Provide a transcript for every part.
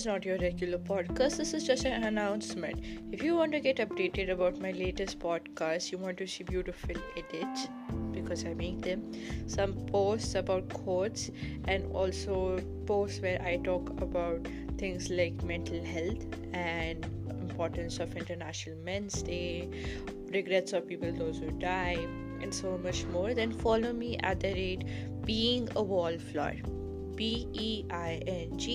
is not your regular podcast. This is just an announcement. If you want to get updated about my latest podcast, you want to see beautiful edits because I make them, some posts about quotes, and also posts where I talk about things like mental health and importance of International Men's Day, regrets of people those who die, and so much more. Then follow me at the rate being a wallflower B E I N G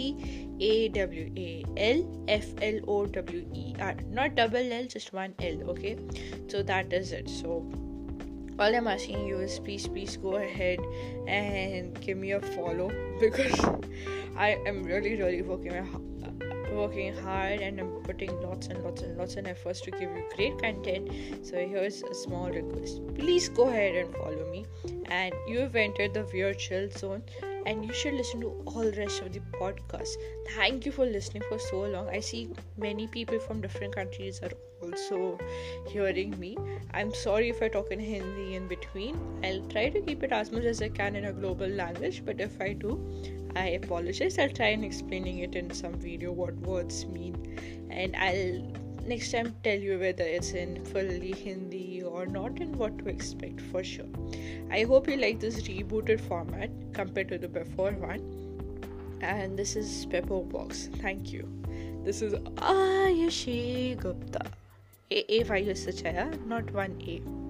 A W A L F L O W E R. Not double L, just one L, okay? So that is it. So all I'm asking you is please, please go ahead and give me a follow because I am really, really working working hard and I'm putting lots and lots and lots of efforts to give you great content. So here's a small request. Please go ahead and follow me. And you have entered the chill zone and you should listen to all the rest of the podcast. Thank you for listening for so long. I see many people from different countries are also hearing me. I'm sorry if I talk in Hindi in between. I'll try to keep it as much as I can in a global language, but if I do, I apologize. I'll try and explaining it in some video what words mean, and I'll next time tell you whether it's in fully Hindi or not and what to expect for sure. I hope you like this rebooted format compared to the before one. And this is Pepper Box. Thank you. This is Ayushi Gupta. A A for Sachaya, not one A.